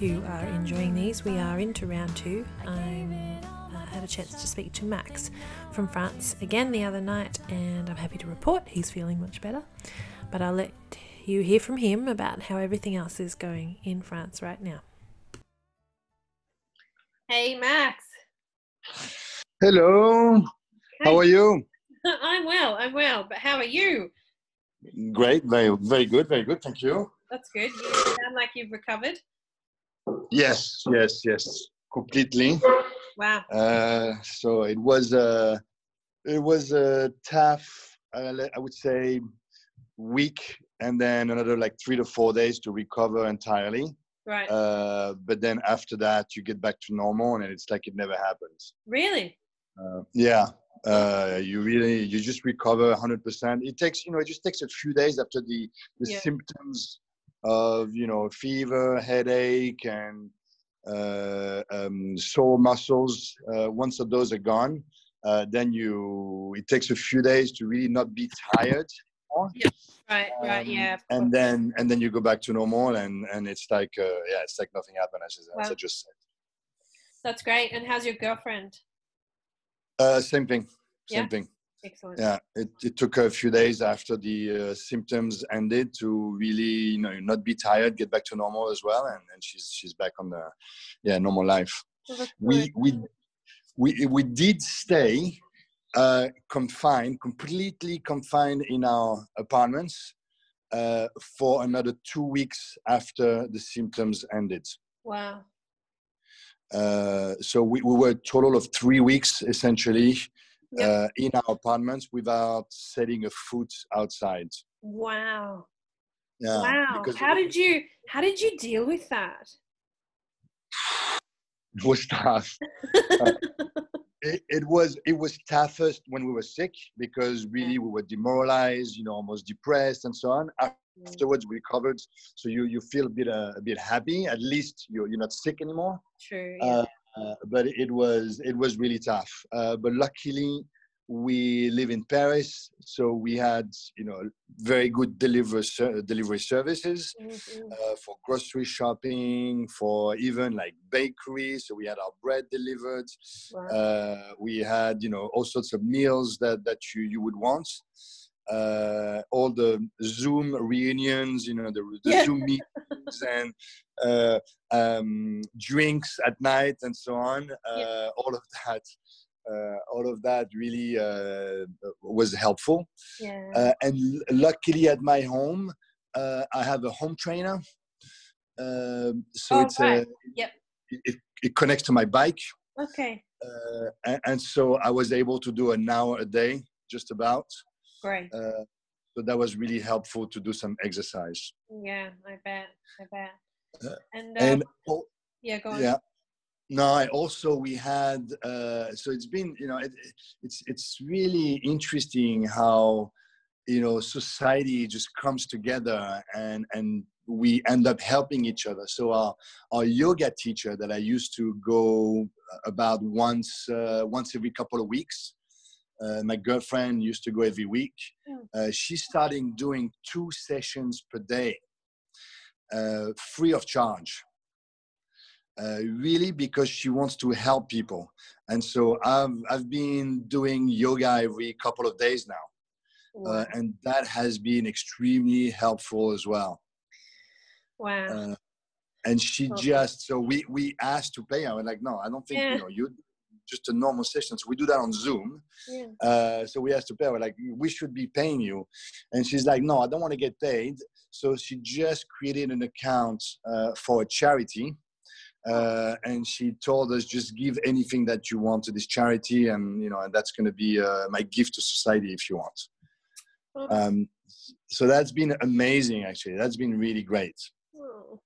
you are enjoying these. We are into round two. I uh, had a chance to speak to Max from France again the other night, and I'm happy to report he's feeling much better. But I'll let you hear from him about how everything else is going in France right now. Hey, Max. Hello. How are you? I'm well. I'm well. But how are you? Great. Very, very good. Very good. Thank you. That's good. You sound like you've recovered. Yes. Yes. Yes. Completely. Wow. Uh, so it was a, uh, it was a tough. Uh, I would say week and then another like three to four days to recover entirely. Right. Uh, but then after that, you get back to normal, and it's like it never happens. Really? Uh, yeah. Uh, you really you just recover 100%. It takes you know it just takes a few days after the the yeah. symptoms of you know fever, headache, and uh, um, sore muscles. Uh, once those are gone, uh, then you it takes a few days to really not be tired. Yeah. Right. Um, right. Yeah. And then and then you go back to normal, and and it's like uh, yeah, it's like nothing happened. As, wow. as I just said. That's great. And how's your girlfriend? Uh, same thing. Same yeah? thing. Excellent. Yeah, it, it took her a few days after the uh, symptoms ended to really, you know, not be tired, get back to normal as well, and, and she's she's back on the, yeah, normal life. We we we we did stay uh, confined, completely confined in our apartments uh, for another two weeks after the symptoms ended. Wow. Uh, so we, we were a total of three weeks essentially yep. Uh, in our apartments without setting a foot outside. Wow. Yeah, wow. How did you how did you deal with that? It was tough. uh, it, it, was it was toughest when we were sick because really we were demoralized, you know, almost depressed and so on. Afterwards, we recovered, so you you feel a bit uh, a bit happy. At least you're you're not sick anymore. True. Uh, yeah. Uh, but it was it was really tough. Uh, but luckily, we live in Paris, so we had you know very good delivery delivery services mm-hmm. uh, for grocery shopping, for even like bakery. So we had our bread delivered. Wow. Uh, we had you know all sorts of meals that that you you would want. Uh, all the Zoom reunions, you know, the, the yeah. Zoom meetings and uh, um, drinks at night and so on. Uh, yeah. All of that uh, all of that really uh, was helpful. Yeah. Uh, and luckily at my home, I have a home trainer. Um, so oh, it's right. yep. It, it, connects to my bike. Okay. And, and, so I was able to do an hour a day, just about. Great. so that was really helpful to do some exercise. Yeah, I bet. I bet. Uh, and, uh, and oh, yeah, go on. Yeah, no I also we had uh, so it's been you know it, it's it's really interesting how you know society just comes together and and we end up helping each other so our our yoga teacher that i used to go about once uh, once every couple of weeks uh, my girlfriend used to go every week hmm. uh, she's starting doing two sessions per day uh, free of charge uh, really because she wants to help people. And so I've, I've been doing yoga every couple of days now. Uh, wow. And that has been extremely helpful as well. Wow. Uh, and she just, so we, we asked to pay. I was like, no, I don't think, yeah. you know, you just a normal session. So we do that on Zoom. Yeah. Uh, so we asked to pay. We're like, we should be paying you. And she's like, no, I don't want to get paid. So she just created an account uh, for a charity uh, and she told us just give anything that you want to this charity and you know and that's going to be uh, my gift to society if you want um, so that's been amazing actually that's been really great oh.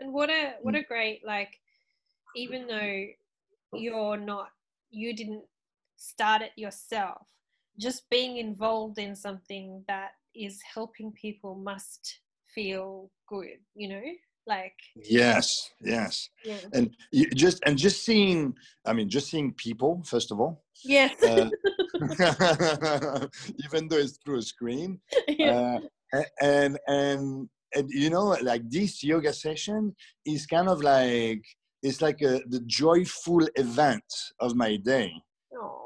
and what a what a great like even though you're not you didn't start it yourself. Just being involved in something that is helping people must feel good you know? Like yes yes. yeah. and you just and just seeing i mean just seeing people first of all. Yes uh, even though it's through a screen. Yeah. uh, and and and you know, like this yoga session is kind of like it's like a, the joyful event of my day.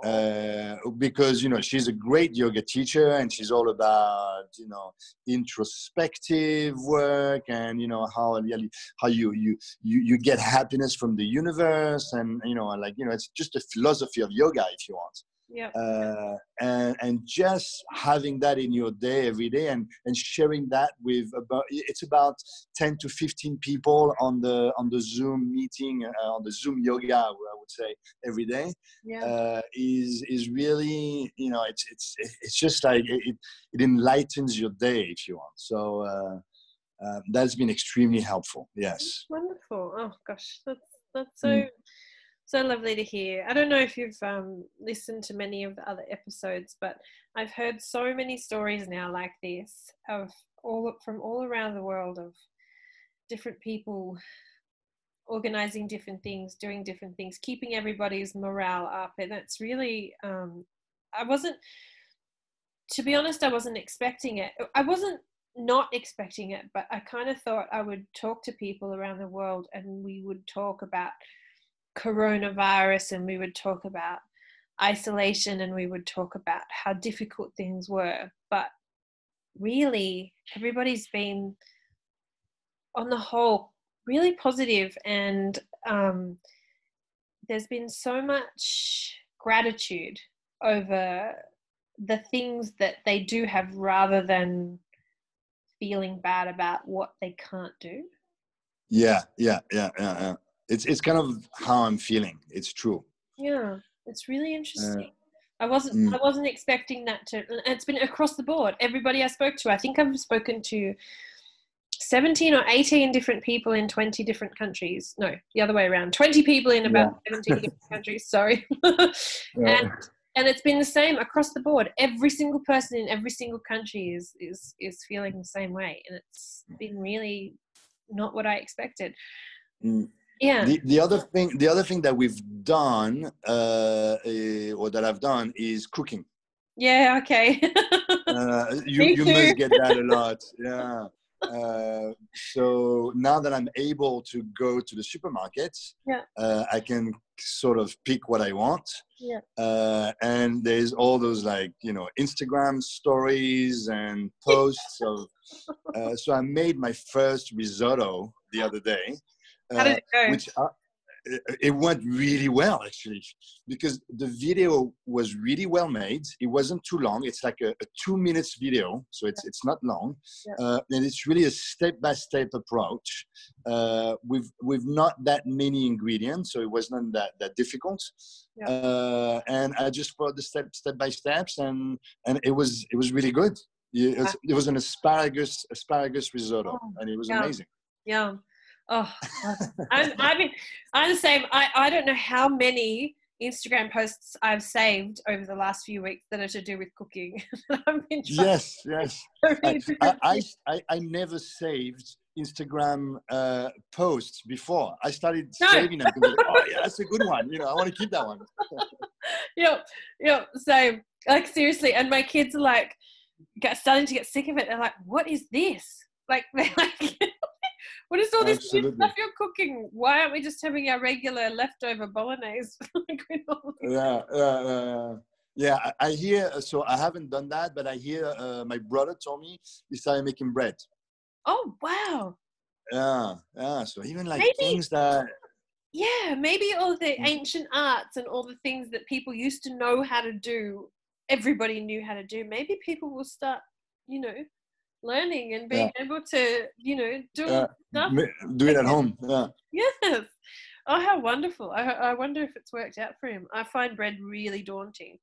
Uh, because you know she's a great yoga teacher and she's all about you know introspective work and you know how really how you you you, you get happiness from the universe and you know like you know it's just a philosophy of yoga if you want yeah. Uh, and and just having that in your day every day and and sharing that with about it's about 10 to 15 people on the on the zoom meeting uh, on the zoom yoga i would say every day yeah. uh, is is really you know it's it's it's just like it it enlightens your day if you want. So uh, uh that's been extremely helpful. Yes. Wonderful. Oh gosh. That's that's so mm so lovely to hear. I don't know if you've um, listened to many of the other episodes, but I've heard so many stories now like this of all from all around the world of different people organizing different things, doing different things, keeping everybody's morale up, and that's really. Um, I wasn't, to be honest, I wasn't expecting it. I wasn't not expecting it, but I kind of thought I would talk to people around the world and we would talk about coronavirus and we would talk about isolation and we would talk about how difficult things were. But really, everybody's been, on the whole, really positive and um, there's been so much gratitude over the things that they do have rather than feeling bad about what they can't do. Yeah, yeah, yeah, yeah, yeah it's it's kind of how I'm feeling. It's true. Yeah, it's really interesting. Uh, I wasn't mm. I wasn't expecting that to. it's been across the board. Everybody I spoke to, I think I've spoken to. 17 or 18 different people in 20 different countries. No, the other way around. 20 people in about yeah. 17 different countries. Sorry. yeah. And and it's been the same across the board. Every single person in every single country is is is feeling the same way, and it's been really not what I expected. Mm yeah. The, the other thing the other thing that we've done uh, uh, or that i've done is cooking. Yeah okay. Uh, you, you must get that a lot yeah. Uh, so now that i'm able to go to the supermarket yeah. uh, i can sort of pick what i want. Yeah. Uh, and there's all those like you know instagram stories and posts of uh, so i made my first risotto the other day how did it go? Which uh, it went really well actually because the video was really well made it wasn't too long it's like a, a two minutes video so it's it's not long yeah. uh, and it's really a step-by-step approach uh, with with not that many ingredients so it wasn't that that difficult yeah. uh, and i just followed the step step by steps and and it was it was really good it was, it was an asparagus asparagus risotto oh, and it was yeah. amazing yeah Oh, I'm, I mean, I'm the same. I, I don't know how many Instagram posts I've saved over the last few weeks that are to do with cooking. yes, yes. I, I, I, I, never saved Instagram uh, posts before. I started no. saving them. Like, oh, yeah, that's a good one. You know, I want to keep that one. yep, yep. Same. Like seriously, and my kids are like, starting to get sick of it. They're like, "What is this?" Like they're like. What is all this Absolutely. stuff you're cooking? Why aren't we just having our regular leftover bolognese? yeah, yeah, yeah. Yeah, I hear. So I haven't done that, but I hear uh, my brother told me he started making bread. Oh wow! Yeah, yeah. So even like maybe, things that. Yeah, maybe all the mm. ancient arts and all the things that people used to know how to do, everybody knew how to do. Maybe people will start, you know, learning and being yeah. able to, you know, do yeah. stuff. Do it at home. Yeah. Yes. Oh, how wonderful! I, I wonder if it's worked out for him. I find bread really daunting.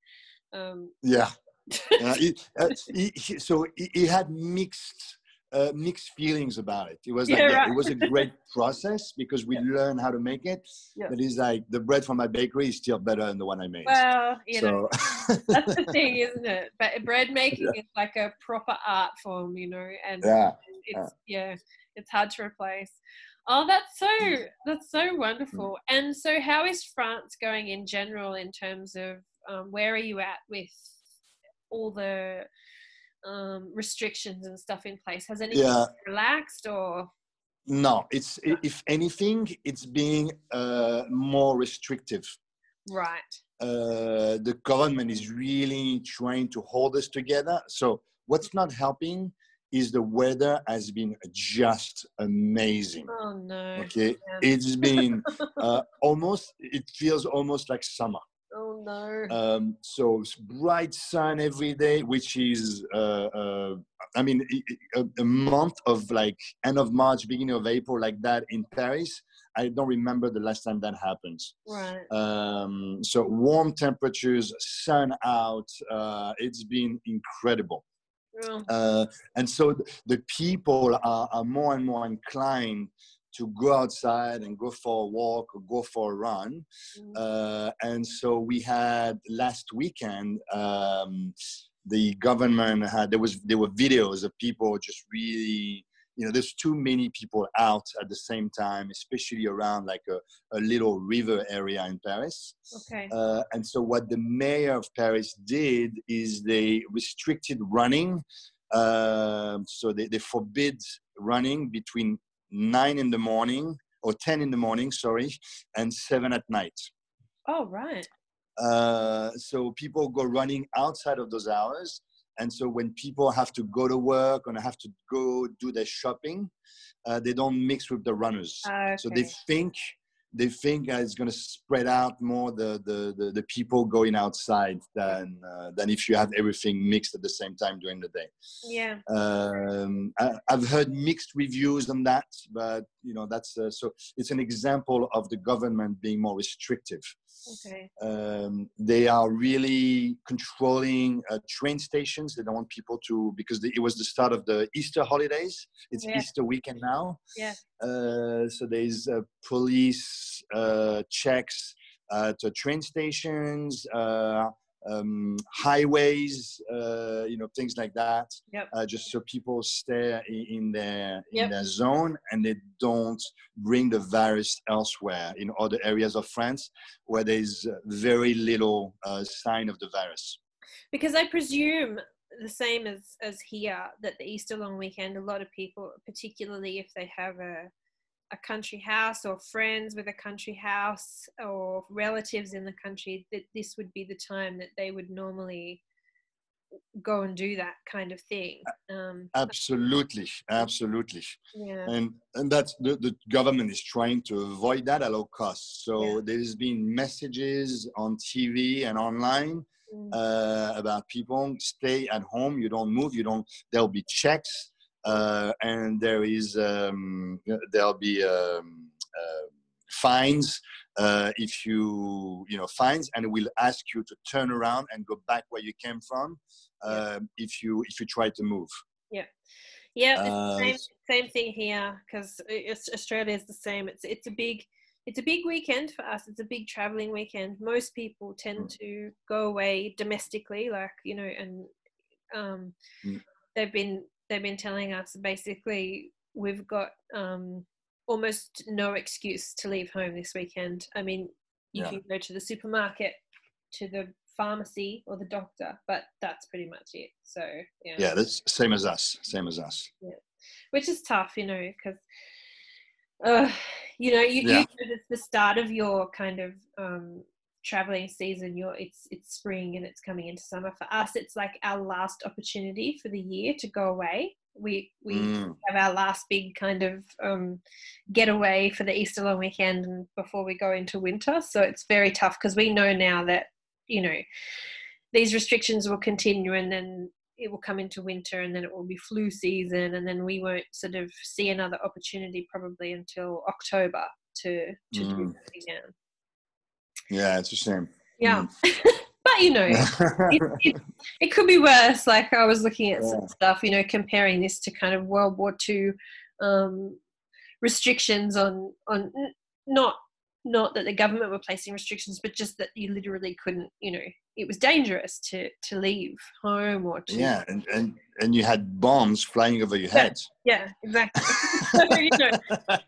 Um, yeah. he, uh, he, he, so he, had mixed uh, mixed feelings about it. It was like, yeah, yeah, it was a great process because we yeah. learned how to make it. Yeah. But it's like the bread from my bakery is still better than the one I made. Well, you so. know, that's the thing, isn't it? But bread making is like a proper art form, you know, and yeah, it's yeah, it's hard to replace. Oh, that's so that's so wonderful. Mm. And so, how is France going in general in terms of um, where are you at with all the um, restrictions and stuff in place? Has anything Yeah. relaxed or? No, it's if anything, it's being uh, more restrictive. Right. Uh, the government is really trying to hold us together. So what's not helping is the weather has been just amazing. Oh no. Okay, Yeah. it's been uh, almost. It feels almost like summer. No. Um, so bright sun every day, which is, uh, uh, I mean, a, a month of like end of March, beginning of April, like that in Paris. I don't remember the last time that happens. right. Um, so warm temperatures, sun out. Uh, it's been incredible. Oh, Uh, and so th- the people are, are more and more inclined to go outside and go for a walk or go for a run. mm, Uh, and so we had last weekend, um, the government had, there was, there were videos of people just really, you know, there's too many people out at the same time, especially around like a, a little river area in Paris. okay. Uh, and so what the mayor of Paris did is they restricted running. Um so they, they forbid running between nine in the morning or 10 in the morning, sorry, and seven at night. oh right. Uh, so people go running outside of those hours. And so when people have to go to work and have to go do their shopping, uh, they don't mix with the runners. Okay. So they think they think it's going to spread out more the, the, the, the people going outside than uh, than if you have everything mixed at the same time during the day. yeah. Um, I, I've heard mixed reviews on that, but you know that's uh, so it's an example of the government being more restrictive. Okay. Um, they are really controlling uh, train stations. They don't want people to because the, it was the start of the Easter holidays. It's Yeah. Easter weekend now. Yeah. Uh, so there's uh, police uh, checks at train stations, uh, um, highways, uh, you know, things like that. Yep. Uh, just so people stay in, in their in Yep. their zone and they don't bring the virus elsewhere in other areas of France where there's uh, very little uh, sign of the virus. Because I presume the same as as here that the Easter long weekend, a lot of people, particularly if they have a a country house or friends with a country house or relatives in the country, that this would be the time that they would normally go and do that kind of thing. Um, Absolutely, absolutely. yeah. and and that's the, the government is trying to avoid that at all costs so Yeah. there's been messages on tv and online Mm. uh, about people stay at home you don't move you don't there'll be checks uh, and there is um, there'll be um, uh, fines uh, if you you know fines and it will ask you to turn around and go back where you came from Yeah. um, if you if you try to move Yeah, it's Uh, same same thing here because Australia is the same. It's it's a big it's a big weekend for us. It's a big traveling weekend. Most people tend Mm. to go away domestically, like you know, and um, Mm. they've been they've been telling us basically we've got um, almost no excuse to leave home this weekend. I mean, you Yeah. can go to the supermarket, to the pharmacy, or the doctor, but that's pretty much it. So yeah yeah that's same as us same as us Yeah, which is tough, you know, because uh, you know you, Yeah. you it's the start of your kind of um, traveling season. You're it's it's spring and it's coming into summer. For us, it's like our last opportunity for the year to go away. We we Mm. have our last big kind of um, getaway for the Easter long weekend and before we go into winter. So it's very tough because we know now that you know these restrictions will continue and then it will come into winter and then it will be flu season and then we won't sort of see another opportunity probably until October to to do Mm. that again. Yeah, it's a shame. Yeah. but you know, it, it, it could be worse. Like I was looking at some stuff, you know, comparing this to kind of World War Two um, restrictions on on not not that the government were placing restrictions, but just that you literally couldn't, you know, it was dangerous to to leave home or to yeah, and, and and you had bombs flying over your head. Yeah, exactly. you know,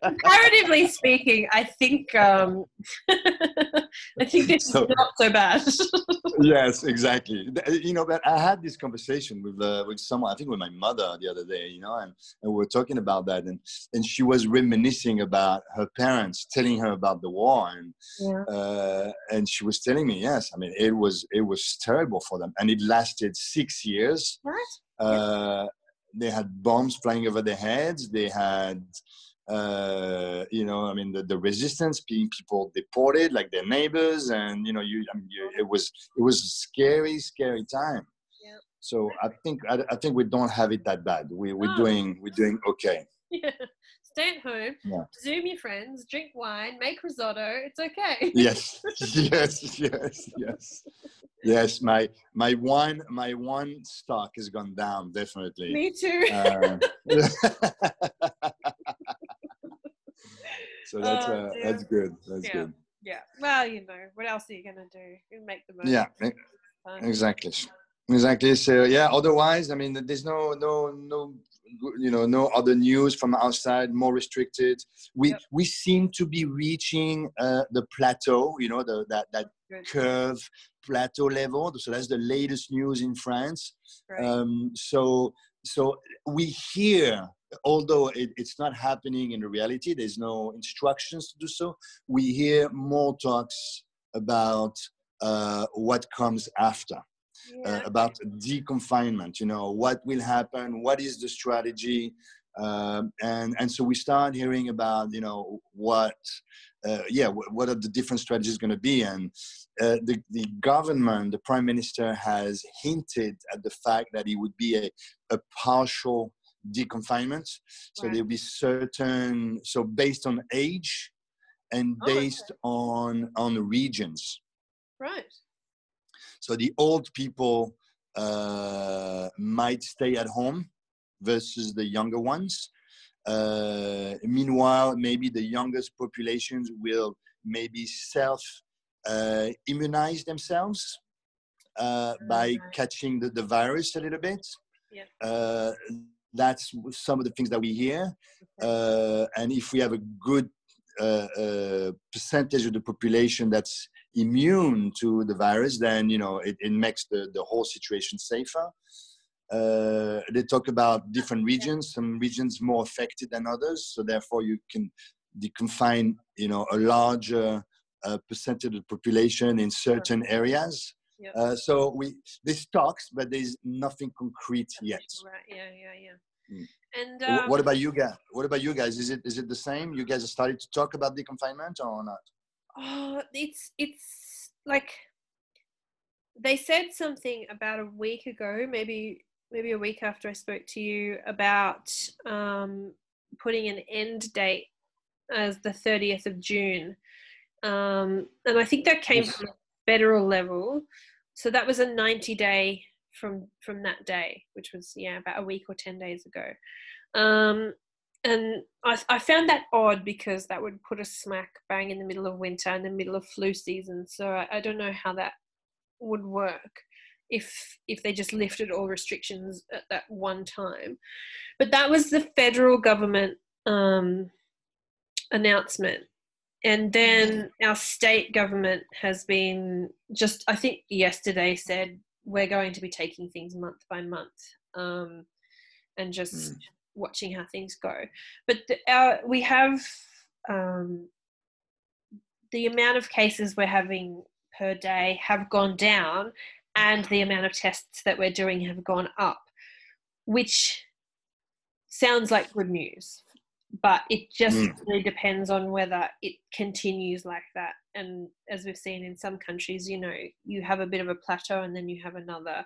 comparatively speaking, I think um, I think this so, is not so bad. yes, exactly. You know, but I had this conversation with uh, with someone, I think with my mother the other day. You know, and, and we were talking about that, and and she was reminiscing about her parents telling her about the war, and yeah. uh, and she was telling me, yes, I mean, it was it was terrible for them, and it lasted six years. What? Uh, they had bombs flying over their heads. They had, uh, you know, I mean, the, the resistance being people deported like their neighbors, and you know, you, I mean, you, it was it was a scary, scary time. Yeah. So I think I, I, think we don't have it that bad. We we're oh. doing we're doing okay. Yeah. Stay at home. Yeah. Zoom your friends. Drink wine. Make risotto. It's okay. yes. Yes. Yes. Yes yes my my one my one stock has gone down definitely. Me too. Uh, so that's oh, uh, that's good that's yeah. good. yeah. Well you know what else are you gonna do? You make the most yeah exactly. Exactly so yeah otherwise i mean there's no no no you know no other news from outside more restricted we yep. we seem to be reaching uh, the plateau you know the that that Good. curve plateau level so that's the latest news in france right. um, so so we hear although it, it's not happening in reality there's no instructions to do so we hear more talks about uh, what comes after uh, about deconfinement you know what will happen what is the strategy um, and and so we start hearing about you know what uh, yeah what are the different strategies going to be and uh, the, the government the prime minister has hinted at the fact that it would be a, a partial deconfinement so right. there'll be certain so based on age and based oh, okay. on on regions right so the old people uh, might stay at home versus the younger ones. Uh, meanwhile, maybe the youngest populations will maybe self uh, immunize themselves uh, by mm-hmm. catching the, the virus a little bit. Yeah. Uh, that's some of the things that we hear. Uh, and if we have a good percentage of the population that's immune to the virus, then you know it, it makes the, the whole situation safer. Uh, they talk about different regions, some regions more affected than others, so therefore you can deconfine you know a larger uh, percentage of the population in certain areas. Yep. Uh, so we this talks, but there's nothing concrete yet. Right. Yeah. Yeah. Yeah. Mm. And um, what about you guys? What about you guys? Is it is it the same? You guys started to talk about deconfinement or not? Oh, it's it's like they said something about a week ago, maybe maybe a week after I spoke to you about um, putting an end date as the 30th of June. Um, and I think that came from a federal level. So that was a 90 day from from that day, which was yeah about a week or 10 days ago. Um, and I, I found that odd because that would put us smack bang in the middle of winter, in the middle of flu season. So I, I don't know how that would work if if they just lifted all restrictions at that one time. But that was the federal government um, announcement. And then our state government has been just, I think yesterday said, we're going to be taking things month by month um, and just mm watching how things go. But the, our, we have um, the amount of cases we're having per day have gone down, and the amount of tests that we're doing have gone up, which sounds like good news. But it just mm. really depends on whether it continues like that. And as we've seen in some countries, you know, you have a bit of a plateau and then you have another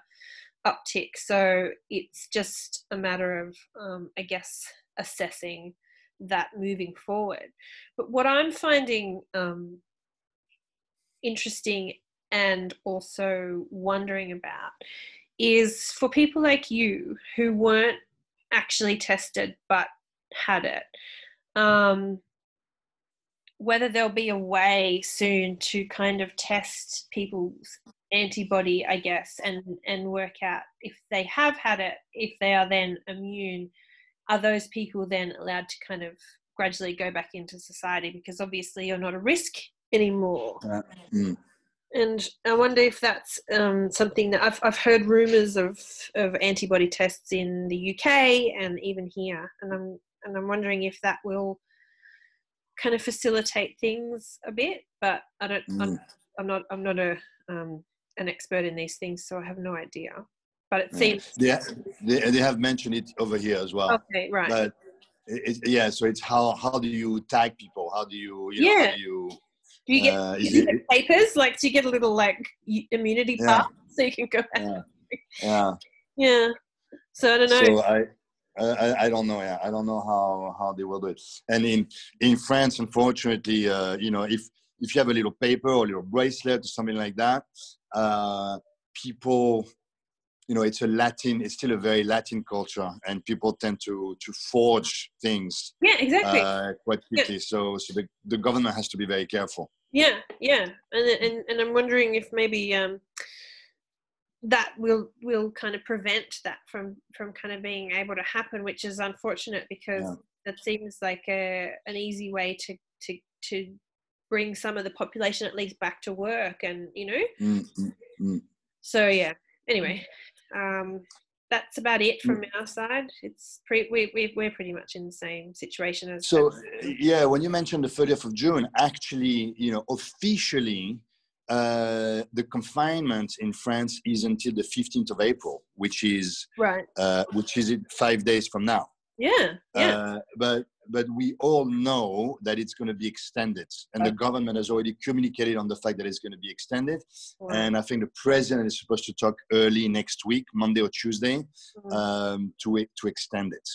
uptick. So it's just a matter of, um, I guess, assessing that moving forward. But what I'm finding um, interesting and also wondering about is for people like you who weren't actually tested but had it. Um, whether there'll be a way soon to kind of test people's antibody, I guess, and and work out if they have had it, if they are then immune, are those people then allowed to kind of gradually go back into society because obviously you're not a risk anymore. Uh, mm. And I wonder if that's um, something that I've I've heard rumours of of antibody tests in the UK and even here, and I'm and I'm wondering if that will kind of facilitate things a bit. But I don't. Mm. I'm, I'm not. I'm not a um, an expert in these things, so I have no idea. But it Yeah. seems They, they, they have mentioned it over here as well. okay, right? But it, it, yeah, so it's how how do you tag people? How do you, you know, Yeah. how do you do you get, uh, do is you it- get papers? Like, do you get a little like immunity Yeah. pass so you can go back? yeah, yeah. Yeah. So I don't know. So I, I, I don't know. Yeah, I don't know how how they will do it. And in in France, unfortunately, uh, you know, if if you have a little paper or a little bracelet or something like that, uh, people, you know, it's a Latin. It's still a very Latin culture, and people tend to to forge things yeah, exactly. uh, quite quickly. So so the the government has to be very careful. Yeah, yeah, and and and I'm wondering if maybe um, that will will kind of prevent that from from kind of being able to happen, which is unfortunate because Yeah. that seems like a an easy way to to to bring some of the population at least back to work, and you know, Mm, mm. so yeah. Anyway, um, that's about it from our side. It's pre we we we're pretty much in the same situation as So yeah, when you mentioned the 30th of June, actually, you know, officially, uh, the confinement in France is until the 15th of April, which is right. uh, which is five days from now. Yeah, yeah, Uh, but but we all know that it's going to be extended, and the government has already communicated on the fact that it's going to be extended. Wow. And I think the president is supposed to talk early next week, Monday or Tuesday, Mm, um, to to extend it.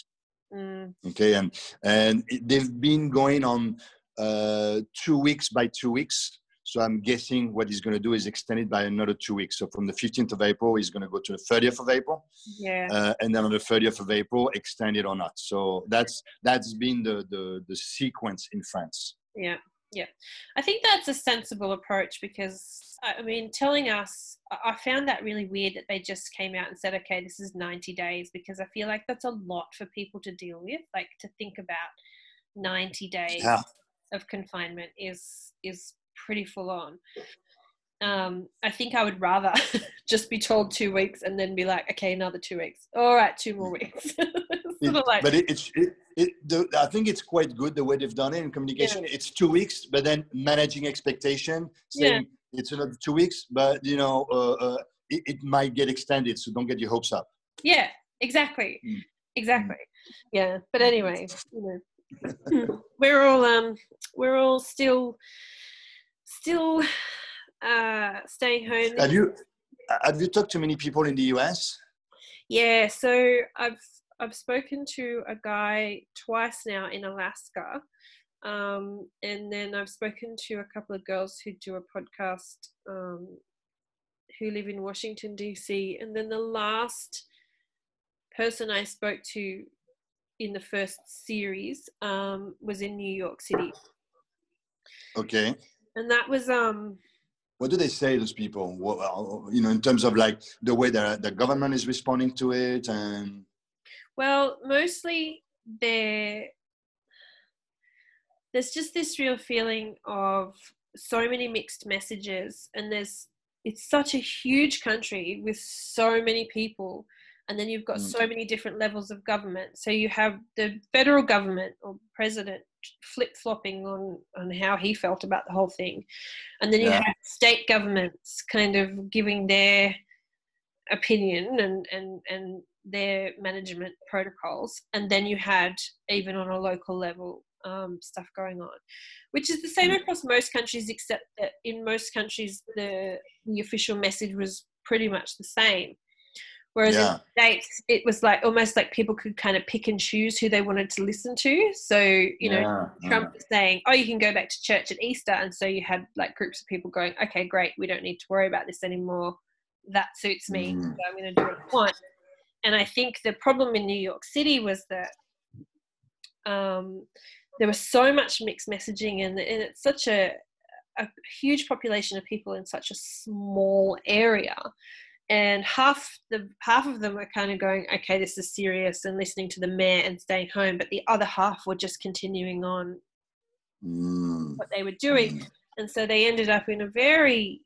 Mm, okay and and they've been going on uh, two weeks by two weeks so i'm guessing what he's going to do is extend it by another two weeks so from the 15th of april he's going to go to the 30th of april yeah. uh, and then on the 30th of april extend it or not so that's that's been the the, the sequence in france Yeah, yeah. I think that's a sensible approach because I mean, telling us, I I found that really weird that they just came out and said, okay, this is 90 days because I feel like that's a lot for people to deal with. Like to think about 90 days Yeah. of confinement is is pretty full on. Um, I think I would rather just be told two weeks and then be like, okay, another two weeks. All right, two more weeks. of like, but it, it's it, it the, i think it's quite good the way they've done it in communication it's two weeks but then managing expectation saying it's another two weeks but you know uh, uh, it, it might get extended so don't get your hopes up Yeah, exactly. Mm. Exactly. Yeah. But anyway, you know, we're all um we're all still still uh staying home. have you have you talked to many people in the us Yeah, so I've I've spoken to a guy twice now in Alaska. Um, and then I've spoken to a couple of girls who do a podcast um, who live in Washington DC. And then the last person I spoke to in the first series um, was in New York City, okay and that was um, what do they say those people what, uh, you know in terms of like the way that the government is responding to it and Well, mostly there there's just this real feeling of so many mixed messages and there's it's such a huge country with so many people and then you've got Mm. so many different levels of government so you have the federal government or president flip-flopping on on how he felt about the whole thing and then you Yeah. have state governments kind of giving their opinion and and and their management protocols and then you had even on a local level um, stuff going on which is the same Mm. across most countries except that in most countries the the official message was pretty much the same whereas in the states it was like almost like people could kind of pick and choose who they wanted to listen to so you know yeah, Trump was saying, "Oh, you can go back to church at Easter," and so you had like groups of people going, "Okay, great, we don't need to worry about this anymore. That suits me, Mm. so I'm going to do what I want." And I think the problem in New York City was that um, there was so much mixed messaging, and, and it's such a a huge population of people in such a small area and half the half of them are kind of going okay this is serious and listening to the mayor and staying home but the other half were just continuing on Mm. what they were doing Mm. and so they ended up in a very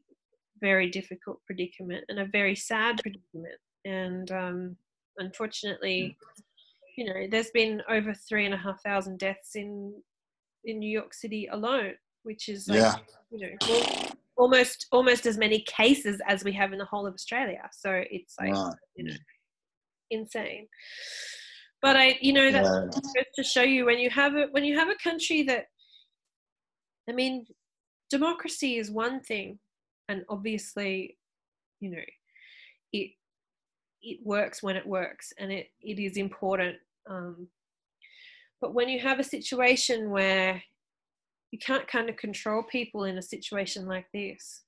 very difficult predicament and a very sad predicament and um, unfortunately you know there's been over three and a half thousand deaths in in new york city alone which is like Yeah. you know al- almost almost as many cases as we have in the whole of australia so it's like Right. insane but i you know that Yeah. goes to show you when you have a when you have a country that i mean democracy is one thing and obviously you know it it works when it works and it it is important um but when you have a situation where you can't kind of control people in a situation like this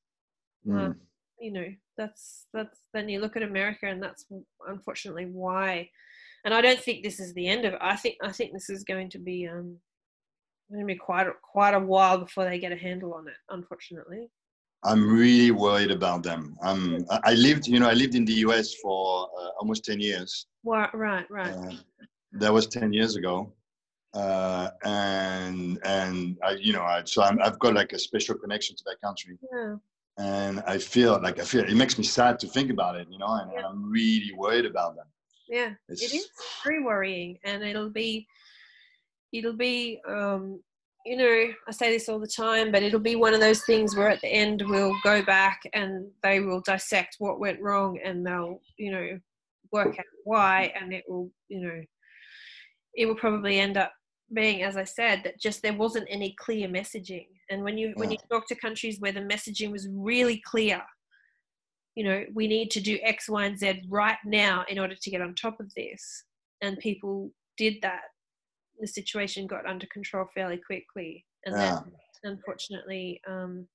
Mm. you know that's that's then you look at america and that's unfortunately why and i don't think this is the end of it i think i think this is going to be um going to be quite a, quite a while before they get a handle on it unfortunately I'm really worried about them. I'm, I lived, you know, I lived in the US for uh, almost 10 years. Why- right right Uh, that was 10 years ago. Uh, and, and I, you know, I, so I'm, I've got like a special connection to that country. yeah And I feel like, I feel, it makes me sad to think about it, you know, and, and I'm really worried about them. yeah It's, it is very worrying and it'll be it'll be um you know i say this all the time but it'll be one of those things where at the end we'll go back and they will dissect what went wrong and they'll you know work out why and it will you know it will probably end up being as i said that just there wasn't any clear messaging. And when you when you talk to countries where the messaging was really clear you know we need to do x y and z right now in order to get on top of this. And people did that. The situation got under control fairly quickly. And Yeah. then unfortunately um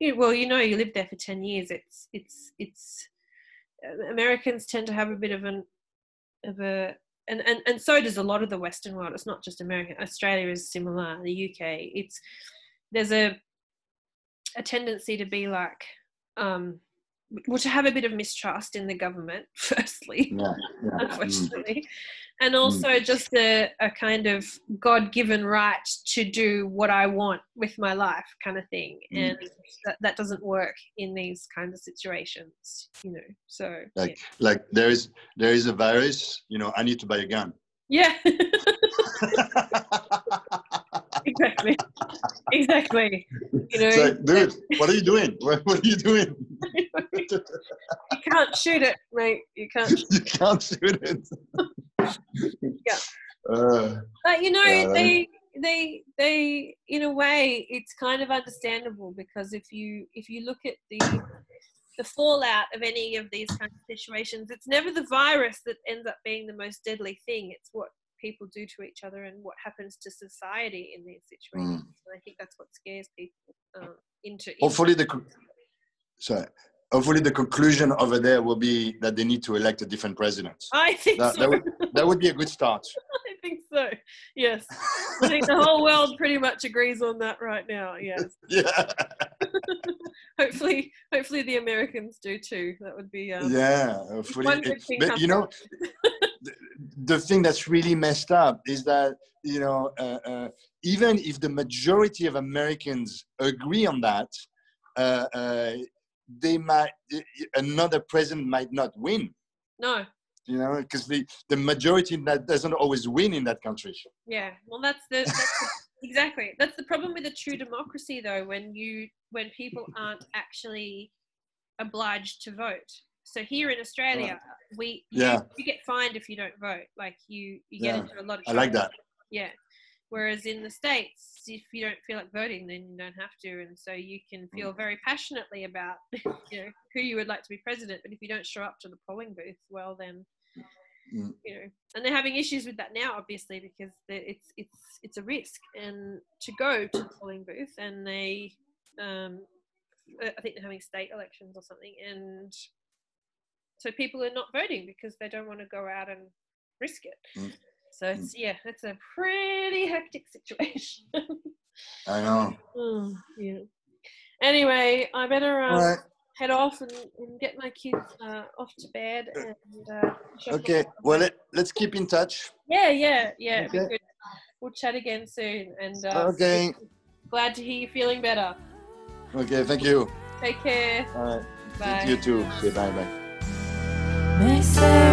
you well you know you lived there for 10 years. It's it's it's uh, americans tend to have a bit of an of a and, and and so does a lot of the western world. It's not just america. Australia is similar the uk it's there's a a tendency to be like um well to have a bit of mistrust in the government firstly yeah, yeah. Mm. unfortunately and also just a, a kind of god-given right to do what i want with my life kind of thing Mm. and that, that doesn't work in these kinds of situations you know so Like, like there is, there is a virus, you know, I need to buy a gun. yeah, yeah. exactly exactly you know like, dude, what are you doing? What, what are you doing? you can't shoot it mate you can't you can't shoot it. Yeah. Uh, but you know Yeah. they they they in a way it's kind of understandable because if you if you look at the the fallout of any of these kind of situations it's never the virus that ends up being the most deadly thing it's what people do to each other and what happens to society in these situations and i think that's what scares people um, into, into hopefully the, co- sorry, hopefully the conclusion over there will be that they need to elect a different president. i think That, so that would, that would be a good start. i think so yes i think the whole world pretty much agrees on that right now yes Yeah. hopefully hopefully the americans do too that would be um, yeah. Hopefully. it- but you know, the, the thing that's really messed up is that you know uh, uh, even if the majority of Americans agree on that, uh, uh, they might another president might not win. no You know, because the the majority that doesn't always win in that country. yeah well that's the, that's the exactly that's the problem with a true democracy though when you when people aren't actually obliged to vote so here in australia we Yeah. you, get fined if you don't vote like you you get Yeah. into a lot of I like that. Yeah. Whereas in the States, if you don't feel like voting, then you don't have to. And so you can feel very passionately about you know, who you would like to be president. But if you don't show up to the polling booth, well, then, Mm. you know, and they're having issues with that now, obviously, because it's, it's, it's a risk and to go to the polling booth and they, um, I think they're having state elections or something. And so people are not voting because they don't want to go out and risk it. Mm. So it's yeah, it's a pretty hectic situation. I know. Mm, yeah. Anyway, I better um, All right. head off and, and get my kids uh, off to bed. And uh, Okay. Well, let, let's keep in touch. Yeah, yeah, yeah. Okay. good. We'll chat again soon. And uh, Okay. glad to hear you feeling better. Okay. Thank you. Take care. All right. Bye. You too. Okay. Bye. Bye. Mais c'est